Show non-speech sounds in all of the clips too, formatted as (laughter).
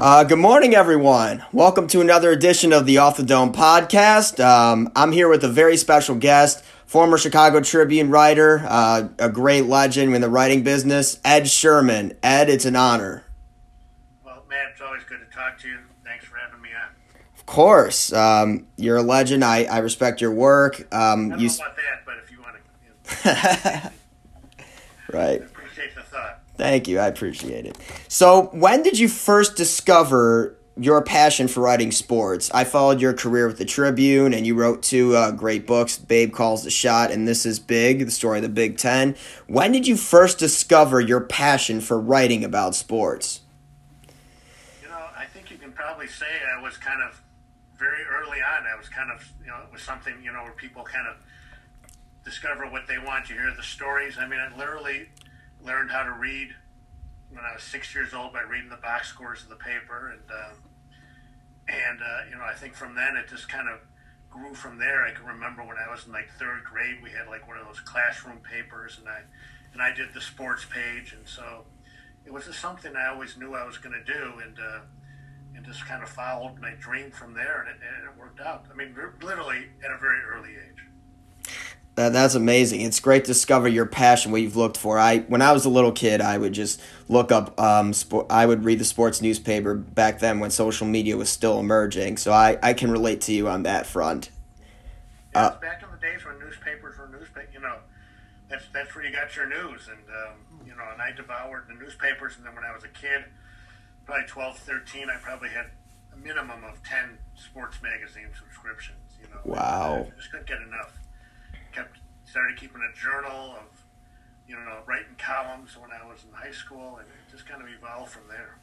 Uh, good morning, everyone. Welcome to another edition of the Off the Dome podcast. Um, I'm here with a very special guest, former Chicago Tribune writer, uh, a great legend in the writing business, Ed Sherman. Ed, it's an honor. Well, Matt, it's always good to talk to you. Thanks for having me on. Of course, um, you're a legend. I, I respect your work. Um, I don't you, know about that, but if you want to, you know, (laughs) right. Thank you. I appreciate it. So, when did you first discover your passion for writing sports? I followed your career with the Tribune, and you wrote two uh, great books Babe Calls the Shot and This Is Big, the story of the Big Ten. When did you first discover your passion for writing about sports? You know, I think you can probably say I was kind of very early on. I was kind of, you know, it was something, you know, where people kind of discover what they want. You hear the stories. I mean, I literally learned how to read when I was six years old by reading the box scores of the paper, and um, and uh, you know, I think from then it just kind of grew from there. I can remember when I was in like third grade, we had like one of those classroom papers, and I and I did the sports page, and so it was just something I always knew I was going to do, and uh, and just kind of followed my dream from there, and it, and it worked out. I mean, literally at a very early age. That, that's amazing. It's great to discover your passion, what you've looked for. I when I was a little kid, I would just look up. Um, sport, I would read the sports newspaper back then when social media was still emerging. So I, I can relate to you on that front. Uh, back in the days when newspapers were newspaper. You know, that's that's where you got your news, and um, you know, and I devoured the newspapers. And then when I was a kid, probably 12, 13, I probably had a minimum of ten sports magazine subscriptions. You know, Wow. I just couldn't get enough. Kept started keeping a journal of you know writing columns when I was in high school, and it just kind of evolved from there.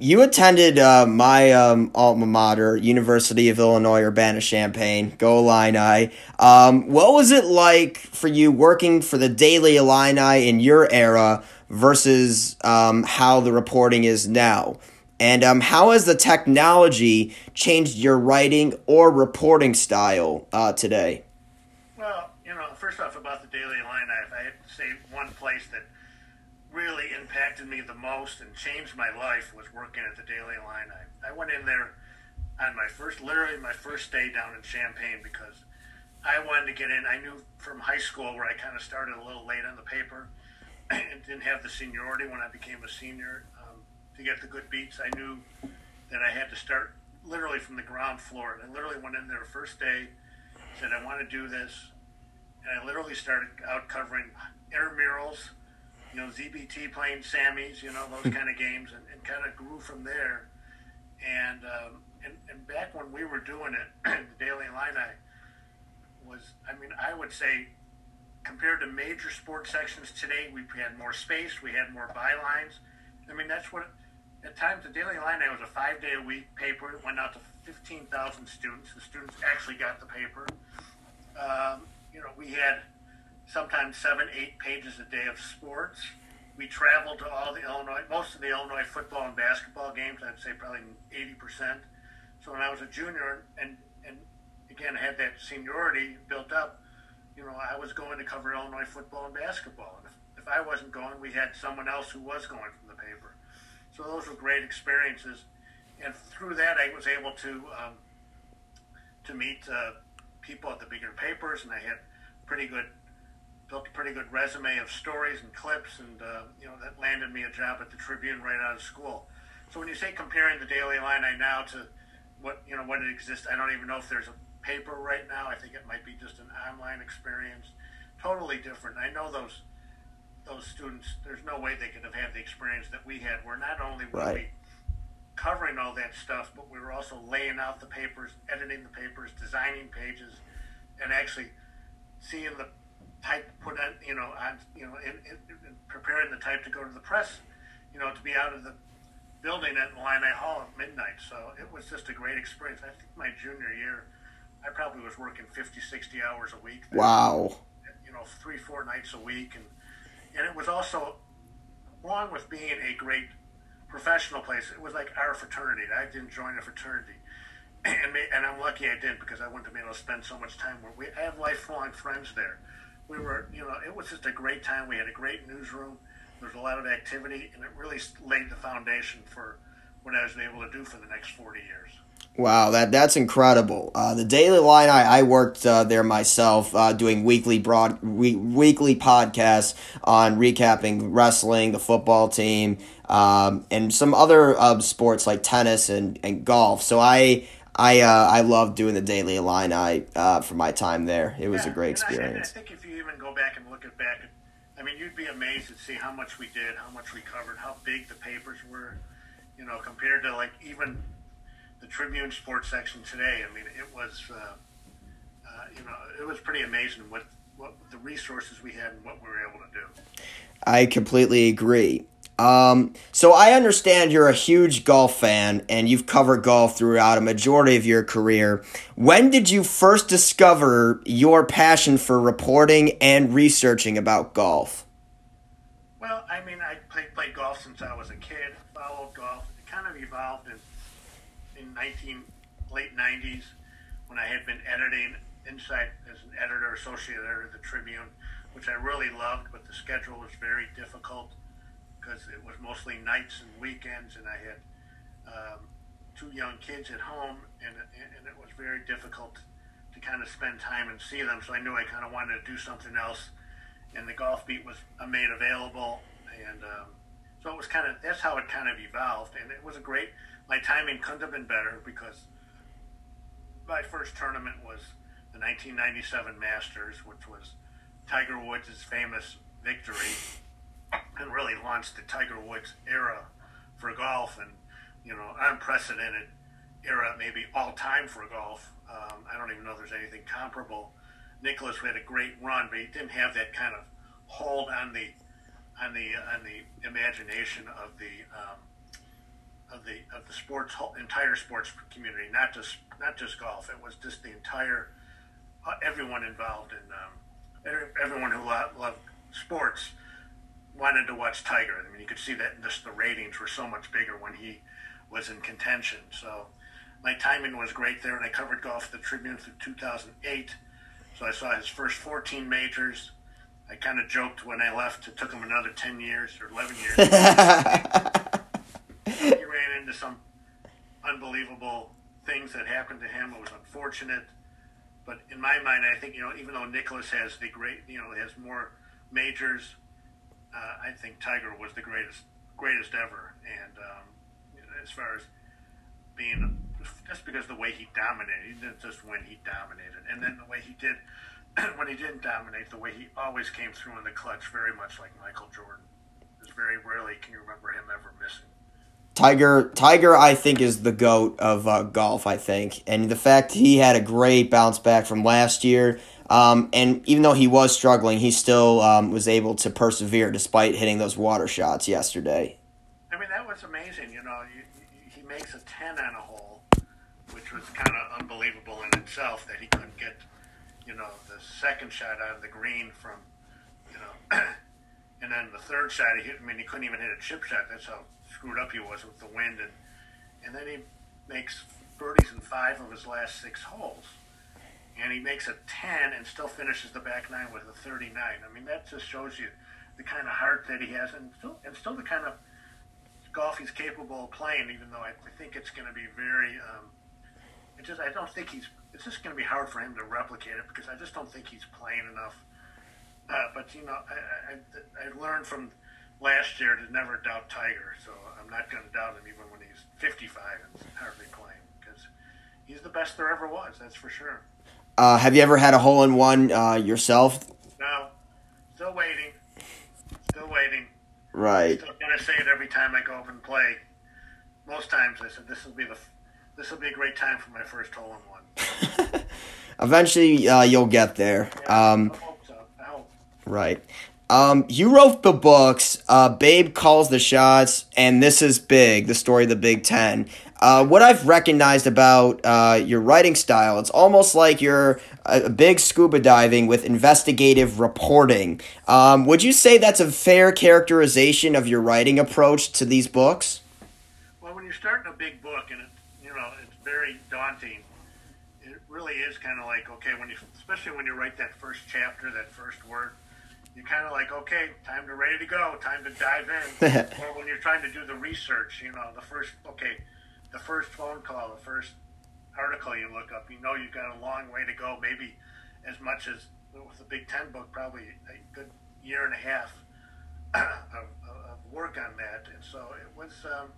You attended uh, my um, alma mater, University of Illinois Urbana Champaign. Go Illini! Um, what was it like for you working for the Daily Illini in your era versus um, how the reporting is now? And um, how has the technology changed your writing or reporting style uh, today? Well, you know, first off, about the Daily Illini, I have to say one place that really impacted me the most and changed my life was working at the Daily Illini. I I went in there on my first, literally my first day down in Champaign because I wanted to get in. I knew from high school where I kind of started a little late on the paper (clears throat) and didn't have the seniority when I became a senior um, to get the good beats. I knew that I had to start literally from the ground floor. I literally went in there first day, said I want to do this, and I literally started out covering intramurals, you know, ZBT playing Sammys, you know, those (laughs) kind of games, and, and kind of grew from there. And, um, and and back when we were doing it, (clears throat) the Daily Illini was, I mean, I would say, compared to major sports sections today, we had more space, we had more bylines. I mean, that's what, at times, the Daily Illini was a five day a week paper. It went out to 15,000 students. The students actually got the paper. Um, you know, we had sometimes seven, eight pages a day of sports. We traveled to all the Illinois, most of the Illinois football and basketball games. I'd say probably 80%. So when I was a junior and, and again had that seniority built up, you know, I was going to cover Illinois football and basketball. And if, if I wasn't going, we had someone else who was going from the paper. So those were great experiences. And through that, I was able to um, to meet uh, people at the bigger papers, and I had pretty good built a pretty good resume of stories and clips, and uh, you know that landed me a job at the Tribune right out of school. So when you say comparing the Daily Illini now to what you know what it exists, I don't even know if there's a paper right now. I think it might be just an online experience, totally different. I know those those students. There's no way they could have had the experience that we had. Where not only were Right. we covering all that stuff, but we were also laying out the papers, editing the papers, designing pages, and actually seeing the type put on, you know, on, you know, in, in, in preparing the type to go to the press, you know, to be out of the building at Illini Hall at midnight. So it was just a great experience. I think my junior year, I probably was working 50, 60 hours a week. there Wow. you know, three, four nights a week, and and it was also, along with being a great professional place, it was like our fraternity. I didn't join a fraternity, (clears throat) and me, and I'm lucky I didn't because I wouldn't have been able to spend so much time where we. I have lifelong friends there. We were, you know, it was just a great time. We had a great newsroom. There was a lot of activity, and it really laid the foundation for what I was able to do for the next 40 years. Wow, that that's incredible. Uh, the Daily Illini, I, I worked uh, there myself, uh, doing weekly broad we, weekly podcasts on recapping wrestling, the football team, um, and some other uh, sports like tennis and, and golf. So I I uh, I love doing the Daily Illini uh, for my time there. It was Yeah, a great and I- experience. I, think if you even go back and look at back, I mean, you'd be amazed to see how much we did, how much we covered, how big the papers were, you know, compared to like even the Tribune sports section today. I mean, it was uh, uh, you know it was pretty amazing what what the resources we had and what we were able to do. I completely agree. Um, so I understand you're a huge golf fan and you've covered golf throughout a majority of your career. When did you first discover your passion for reporting and researching about golf? Well, I mean, I played, played golf since I was a kid, followed golf. It kind of evolved and. 19 late 90s when I had been editing Insight as an editor, associate editor of the Tribune, which I really loved, but the schedule was very difficult because it was mostly nights and weekends, and I had um, two young kids at home, and, and it was very difficult to kind of spend time and see them. So I knew I kind of wanted to do something else, and the golf beat was made available, and um, so it was kind of that's how it kind of evolved, and it was a great my timing couldn't have been better because my first tournament was the 1997 Masters, which was Tiger Woods' famous victory, and really launched the Tiger Woods era for golf, and you know unprecedented era, maybe all time for golf. Um, I don't even know if there's anything comparable. Nicklaus had a great run, but he didn't have that kind of hold on the on the on the imagination of the um, of the of the sports entire sports community, not just not just golf. It was just the entire uh, everyone involved in um, everyone who lo- loved sports wanted to watch Tiger. I mean, you could see that just the ratings were so much bigger when he was in contention. So my timing was great there, and I covered golf at the Tribune through 2008. So I saw his first 14 majors. I kind of joked when I left. It took him another 10 years or 11 years. (laughs) into some unbelievable things that happened to him. It was unfortunate. But in my mind, I think, you know, even though Nicklaus has the great, you know, has more majors, uh, I think Tiger was the greatest, greatest ever. And um, as far as being, just because the way he dominated, didn't just when he dominated. And then the way he did, (clears throat) when he didn't dominate, the way he always came through in the clutch, very much like Michael Jordan. There's very rarely can you remember him ever missing. Tiger, Tiger, I think is the goat of uh, golf. I think, and the fact he had a great bounce back from last year, um, and even though he was struggling, he still um, was able to persevere despite hitting those water shots yesterday. I mean, that was amazing. You know, you, you, he makes a 10 on a hole, which was kind of unbelievable in itself that he couldn't get, you know, the second shot out of the green from, you know, (clears throat) and then the third shot, he hit, I mean, he couldn't even hit a chip shot. That's how screwed up he was with the wind. And, and then he makes birdies in five of his last six holes. And he makes a 10 and still finishes the back nine with a 39. I mean, that just shows you the kind of heart that he has and still, and still the kind of golf he's capable of playing, even though I, I think it's going to be very. Um, it just I don't think he's. It's just going to be hard for him to replicate it because I just don't think he's playing enough. Uh, but you know, I, I, I learned from last year to never doubt Tiger, so I'm not going to doubt him even when he's 55 and hardly playing because he's the best there ever was. That's for sure. Uh, have you ever had a hole in one uh, yourself? No, still waiting. Still waiting. Right. Still gonna say it every time I go up and play. Most times I said this will be the this will be a great time for my first hole in one. (laughs) Eventually, uh, you'll get there. Um, I hope so. I hope. Right. Um, you wrote the books, uh, Babe Calls the Shots, and This is Big, the story of the Big Ten. Uh, what I've recognized about uh, your writing style, it's almost like you're a, big scuba diving with investigative reporting. Um, would you say that's a fair characterization of your writing approach to these books? Well, when you're starting a big book and it, you know it's very daunting, it really is kind of like okay when you, especially when you write that first chapter, that first word, you're kind of like, okay, time to ready to go, time to dive in. (laughs) or when you're trying to do the research, you know, the first, okay, the first phone call, the first article you look up, you know you've got a long way to go, maybe as much as with the Big Ten book, probably a good year and a half (clears throat) of, of work on that. And so it was, um,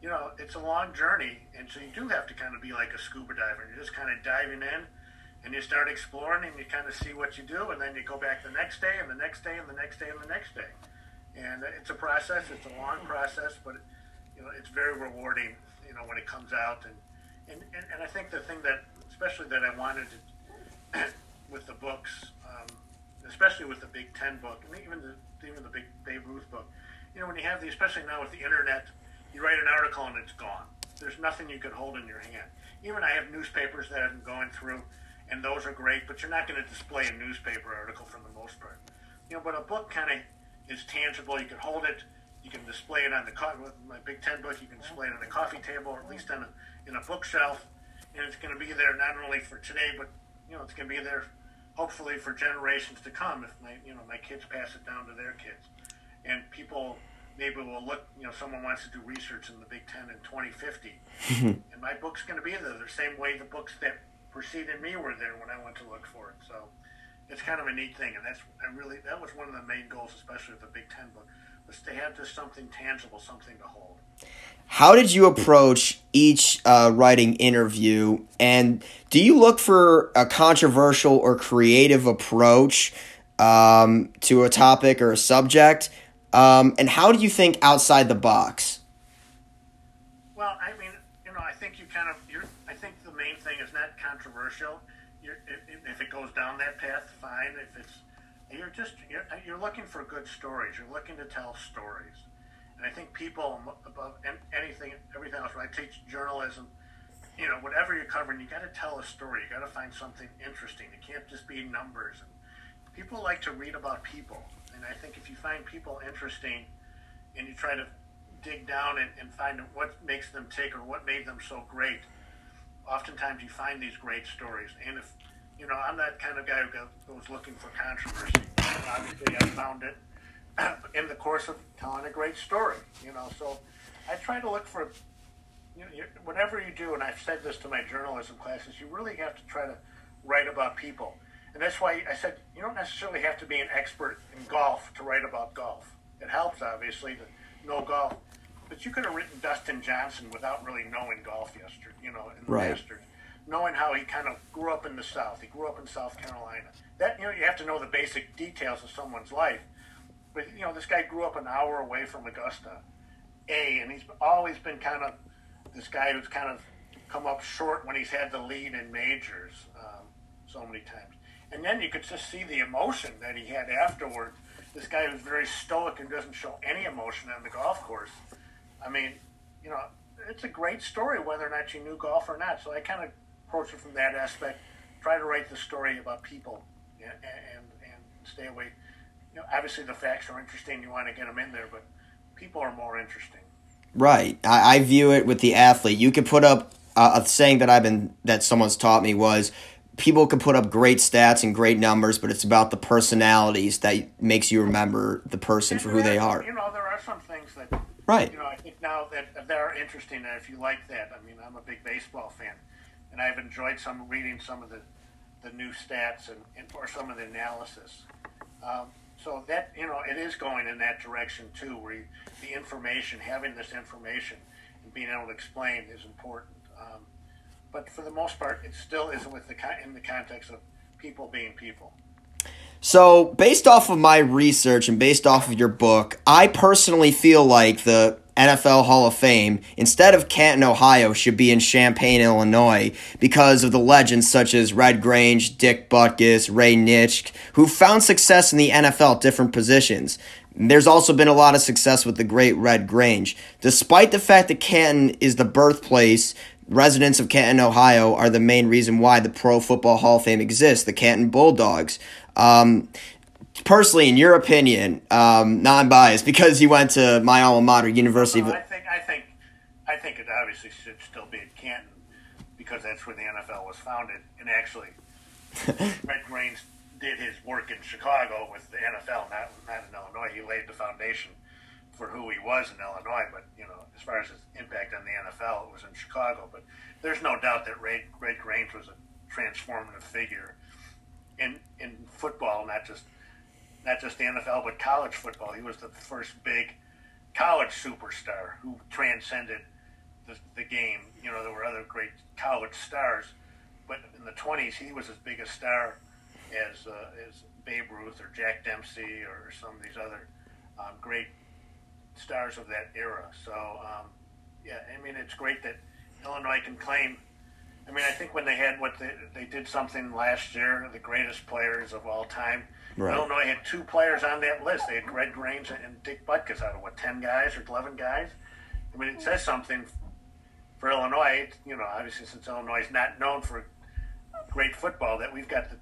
you know, it's a long journey. And so you do have to kind of be like a scuba diver. You're just kind of diving in and you start exploring and you kind of see what you do. And then you go back the next day and the next day and the next day and the next day. And it's a process. It's a long process, but, you know, it's very rewarding, you know, when it comes out. And, and, and, and I think the thing that, especially that I wanted to, (clears throat) with the books, um, especially with the Big Ten book, and even the even the Big Babe Ruth book, you know, when you have the, especially now with the internet, you write an article and it's gone. There's nothing you could hold in your hand. Even I have newspapers that been going through, and those are great, but you're not going to display a newspaper article for the most part. You know, but a book kind of is tangible. You can hold it. You can display it on the co- with my Big Ten book. You can display it on the coffee table, or at least on a, in a bookshelf, and it's going to be there not only for today, but you know, it's going to be there hopefully for generations to come if my you know my kids pass it down to their kids and people maybe will look you know someone wants to do research in the big ten in 2050 (laughs) and my book's going to be there the same way the books that preceded me were there when i went to look for it so it's kind of a neat thing and that's i really that was one of the main goals especially with the big ten book was to have just something tangible something to hold how did you approach each uh, writing interview? And do you look for a controversial or creative approach um, to a topic or a subject? Um, and how do you think outside the box? Well, I mean, you know, I think you kind of, you're, I think the main thing is not controversial. You're, if, if it goes down that path, fine. If it's, you're just, you're, you're looking for good stories. You're looking to tell stories. And I think people above anything, everything else, when I teach journalism, you know, whatever you're covering, you got to tell a story. You got to find something interesting. It can't just be numbers. And people like to read about people. And I think if you find people interesting and you try to dig down and, and find what makes them tick or what made them so great, oftentimes you find these great stories. And if, you know, I'm that kind of guy who goes looking for controversy. And Obviously, I found it (clears throat) in the course of telling a great story. You know, so I try to look for you know, whatever you do, and I've said this to my journalism classes, you really have to try to write about people. And that's why I said you don't necessarily have to be an expert in golf to write about golf. It helps, obviously, to know golf. But you could have written Dustin Johnson without really knowing golf yesterday, you know, in the right. Masters. Knowing how he kind of grew up in the South. He grew up in South Carolina. That, you know, you have to know the basic details of someone's life. But you know, this guy grew up an hour away from Augusta, A, and he's always been kind of this guy who's kind of come up short when he's had the lead in majors um, so many times. And then you could just see the emotion that he had afterward. This guy who's very stoic and doesn't show any emotion on the golf course. I mean, you know, it's a great story whether or not you knew golf or not. So I kind of approach it from that aspect. Try to write the story about people and, and, and stay away you know, obviously the facts are interesting. You want to get them in there, but people are more interesting. Right. I, I view it with the athlete. You could put up uh, a saying that I've been that someone's taught me was people can put up great stats and great numbers, but it's about the personalities that makes you remember the person and for who they are. You know, there are some things that right. You know, I think now that that are interesting. And if you like that, I mean, I'm a big baseball fan, and I've enjoyed some reading some of the the new stats and, and or some of the analysis. Um, so that you know, it is going in that direction too, where you, the information, having this information, and being able to explain is important. Um, but for the most part, it still isn't with the in the context of people being people. So, based off of my research and based off of your book, I personally feel like the NFL Hall of Fame, instead of Canton, Ohio, should be in Champaign, Illinois, because of the legends such as Red Grange, Dick Butkus, Ray Nitschke, who found success in the NFL at different positions. There's also been a lot of success with the great Red Grange. Despite the fact that Canton is the birthplace, residents of Canton, Ohio are the main reason why the Pro Football Hall of Fame exists, the Canton Bulldogs. Um, personally, in your opinion, um, non-biased, because you went to my alma mater, University well, of. I think I think I think it obviously should still be at Canton because that's where the NFL was founded, and actually, (laughs) Red Grange did his work in Chicago with the NFL, not not in Illinois. He laid the foundation for who he was in Illinois, but you know, as far as his impact on the NFL, it was in Chicago. But there's no doubt that Red Ray Grange was a transformative figure in in football, not just not just the NFL, but college football. He was the first big college superstar who transcended the, the game. You know, there were other great college stars, but in the 20s, he was as big a star as uh, as Babe Ruth or Jack Dempsey or some of these other um, great stars of that era. So, um, yeah, I mean, it's great that Illinois can claim. I mean, I think when they had what they, they did something last year, the greatest players of all time. Right. Illinois had two players on that list. They had Red Grange and Dick Butkus out of what ten guys or eleven guys. I mean, it says something for Illinois. You know, obviously since Illinois is not known for great football, that we've got the,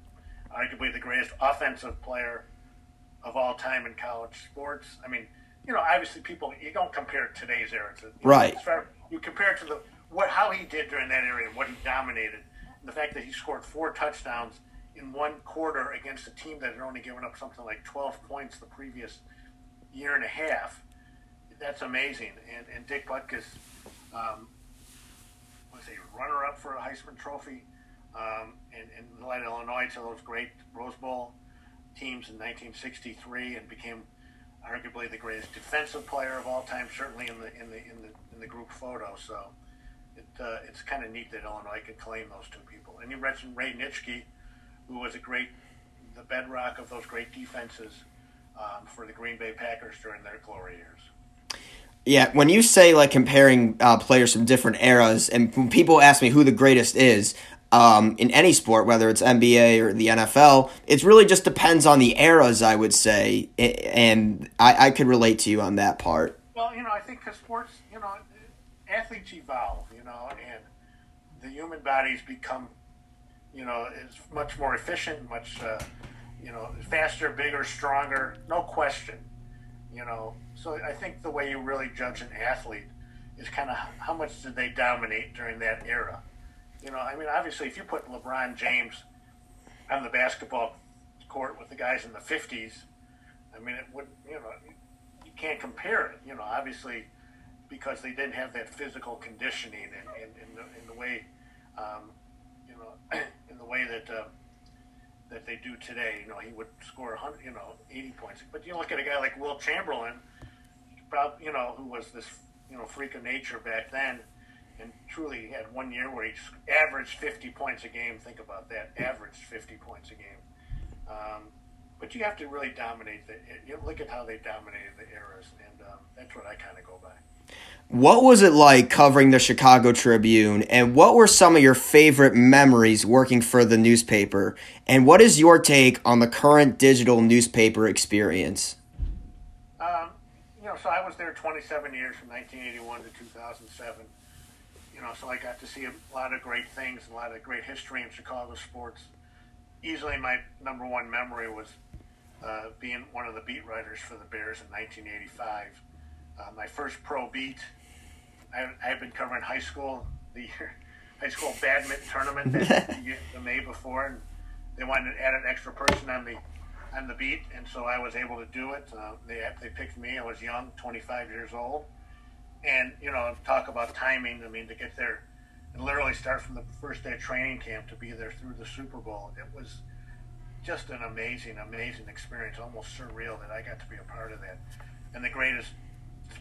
arguably the greatest offensive player of all time in college sports. I mean, you know, obviously people you don't compare today's era to right. Know, you compare it to the what how he did during that and what he dominated, the fact that he scored four touchdowns in one quarter against a team that had only given up something like 12 points the previous year and a half. That's amazing. And, and Dick Butkus um, was a runner up for a Heisman Trophy um, and, and led Illinois to those great Rose Bowl teams in 1963 and became arguably the greatest defensive player of all time, certainly in the in the in the in the group photo. So it, uh, it's kind of neat that Illinois could claim those two people. And you mentioned Ray Nitschke, who was a great, the bedrock of those great defenses um, for the Green Bay Packers during their glory years. Yeah, when you say like comparing uh, players from different eras, and when people ask me who the greatest is, um, in any sport, whether it's NBA or the NFL, it really just depends on the eras, I would say, and I, I could relate to you on that part. Well, you know, I think because sports, you know, athletes evolve, you know, and the human bodies become, you know, is much more efficient, much, uh, you know, faster, bigger, stronger, no question, you know. So I think the way you really judge an athlete is kind of how much did they dominate during that era you know, I mean, obviously, if you put LeBron James on the basketball court with the guys in the 50s, I mean, it would, you know, you can't compare it, you know, obviously, because they didn't have that physical conditioning and, the, and the way, um, you know, (clears throat) in the way that, uh, that they do today. You know, he would score 100, you know, 80 points. But you look at a guy like Wilt Chamberlain, probably, you know, who was this, you know, freak of nature back then and truly had one year where he averaged 50 points a game. Think about that, averaged 50 points a game. Um, but you have to really dominate the. You look at how they dominated the eras, and um, that's what I kind of go by. What was it like covering the Chicago Tribune, and what were some of your favorite memories working for the newspaper? And what is your take on the current digital newspaper experience? Um, you know, so I was there 27 years from 1981 to 2007 you know, so I got to see a lot of great things, a lot of great history in Chicago sports. Easily, my number one memory was uh, being one of the beat writers for the Bears in 1985. Uh, my first pro beat, I, I had been covering high school, the (laughs) high school badminton tournament that (laughs) the May before, and they wanted to add an extra person on the on the beat, and so I was able to do it. Uh, they they picked me. I was young, 25 years old and you know talk about timing. I mean, to get there and literally start from the first day of training camp to be there through the Super Bowl, it was just an amazing, amazing experience. Almost surreal that I got to be a part of that, and the greatest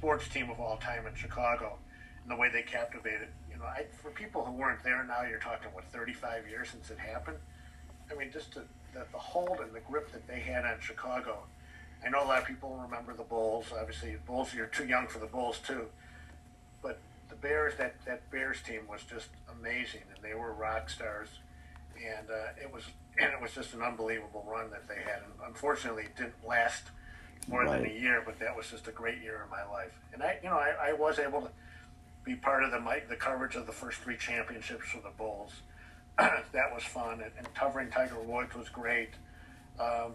sports team of all time in Chicago, and the way they captivated. You know, I, for people who weren't there now, you're talking what 35 years since it happened. I mean, just to, the, the hold and the grip that they had on Chicago. I know a lot of people remember the Bulls. Obviously, Bulls. You're too young for the Bulls too but the Bears, that, that Bears team was just amazing, and they were rock stars, and uh, it was and it was just an unbelievable run that they had. And unfortunately, it didn't last more right. than a year, but that was just a great year in my life. And I, you know, I, I was able to be part of the the coverage of the first three championships for the Bulls. (clears throat) that was fun, and, and, covering Tiger Woods was great. Um,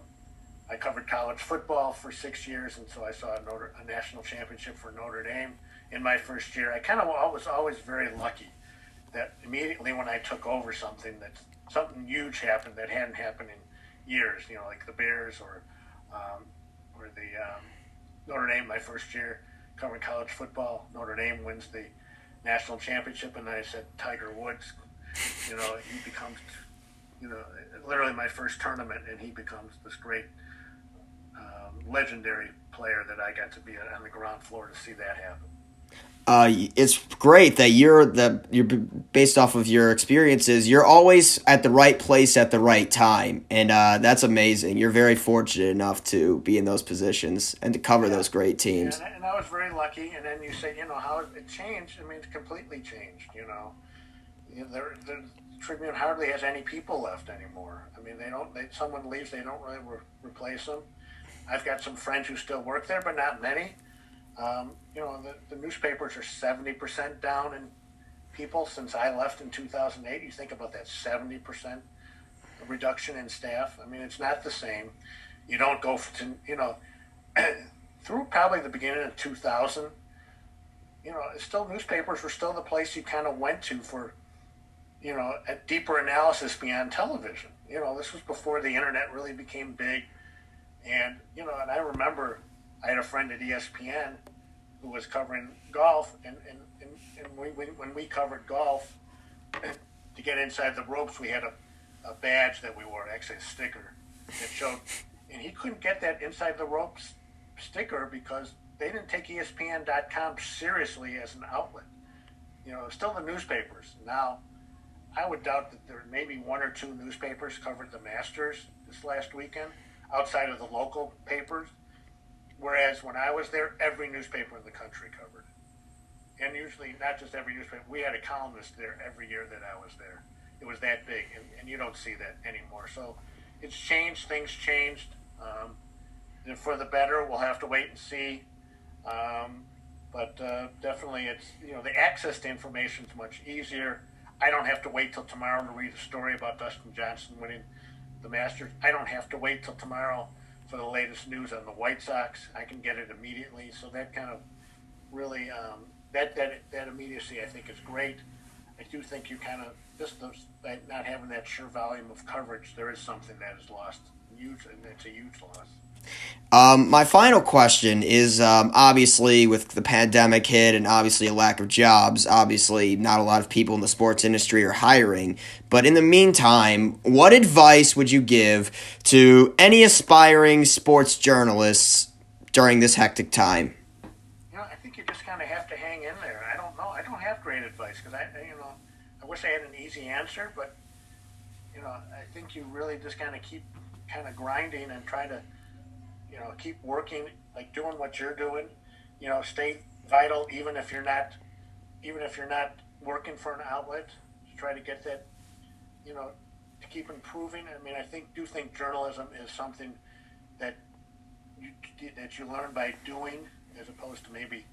I covered college football for six years, and so I saw a, Notre, a national championship for Notre Dame in my first year. I kind of was always very lucky that immediately when I took over something that something huge happened that hadn't happened in years. You know, like the Bears or um, or the um, Notre Dame. My first year covering college football, Notre Dame wins the national championship, and I said Tiger Woods. You know, he becomes, you know, literally my first tournament, and he becomes this great, um, legendary player that I got to be on the ground floor to see that happen uh, it's great that you're that you're based off of your experiences. You're always at the right place at the right time, and uh, that's amazing. You're very fortunate enough to be in those positions and to cover yeah. those great teams. Yeah, and, I was very lucky. And then you say, you know, how it changed. I mean, it's completely changed. You know, you know the, the Tribune hardly has any people left anymore. I mean, they don't. They, someone leaves, they don't really re- replace them. I've got some friends who still work there, but not many. Um, you know, the, the newspapers are 70% down in people since I left in 2008. You think about that 70% reduction in staff. I mean, it's not the same. You don't go to, you know, (clears throat) through probably the beginning of 2000, you know, still newspapers were still the place you kind of went to for, you know, a deeper analysis beyond television. You know, this was before the internet really became big. And, you know, and I remember I had a friend at ESPN who was covering golf, and, and, and, and we, when we covered golf, (clears throat) to get inside the ropes, we had a, a badge that we wore, actually a sticker that showed, and he couldn't get that inside the ropes sticker because they didn't take ESPN.com seriously as an outlet. You know, still the newspapers. Now, I would doubt that there maybe one or two newspapers covered the Masters this last weekend outside of the local papers. Whereas when I was there, every newspaper in the country covered it. And usually, not just every newspaper, we had a columnist there every year that I was there. It was that big, and, and you don't see that anymore. So it's changed, things changed. Um, and for the better, we'll have to wait and see. Um, but uh, definitely, it's, you know, the access to information is much easier. I don't have to wait till tomorrow to read a story about Dustin Johnson winning the Masters. I don't have to wait till tomorrow for the latest news on the White Sox. I can get it immediately. So that kind of really um, that that that immediacy I think is great. I do think you kind of just those, not having that sure volume of coverage. There is something that is lost. Huge, and it's a huge loss. Um, my final question is um, obviously with the pandemic hit and obviously a lack of jobs, obviously not a lot of people in the sports industry are hiring. But in the meantime, what advice would you give to any aspiring sports journalists during this hectic time? You know, I think you just kind of have to hang in there. I don't know. I don't have great advice because I, you know, I wish I had an easy answer, but you know, I think you really just kind of keep kind of grinding and trying to you know, keep working, like doing what you're doing. You know, stay vital even if you're not, even if you're not working for an outlet. to Try to get that, you know, to keep improving. I mean, I think do think journalism is something that you that you learn by doing as opposed to maybe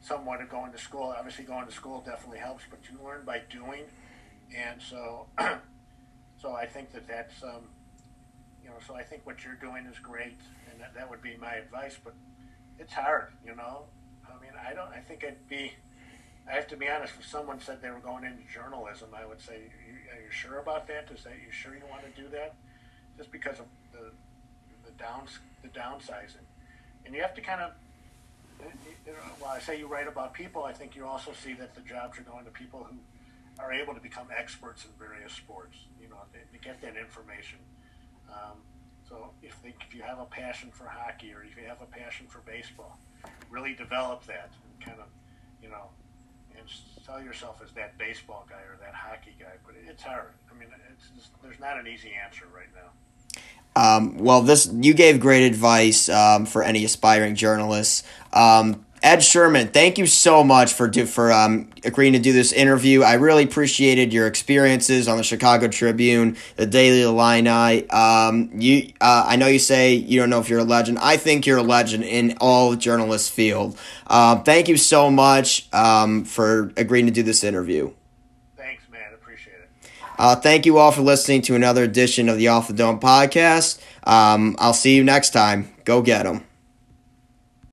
somewhat of going to school. Obviously, going to school definitely helps, but you learn by doing. And so, (clears throat) so I think that that's, um, you know, so I think what you're doing is great and that, that would be my advice. But it's hard, you know. I mean, I don't. I think I'd be. I have to be honest. If someone said they were going into journalism, I would say, "Are you sure about that? Is that you sure you want to do that?" Just because of the the downs the downsizing, and you have to kind of. Know, while I say you write about people, I think you also see that the jobs are going to people who are able to become experts in various sports. You know, they get that information. Um, so if, they, if you have a passion for hockey or if you have a passion for baseball, really develop that and kind of, you know, and sell yourself as that baseball guy or that hockey guy. But it's hard. I mean, it's just, there's not an easy answer right now. Um, well, this you gave great advice um, for any aspiring journalists. Um, Ed Sherman, thank you so much for do, for um, agreeing to do this interview. I really appreciated your experiences on the Chicago Tribune, the Daily Illini. Um, you, uh, I know you say you don't know if you're a legend. I think you're a legend in all journalist field. Uh, thank you so much um, for agreeing to do this interview. Thanks, man. Appreciate it. Uh, thank you all for listening to another edition of the Off the Dome podcast. Um, I'll see you next time. Go get them.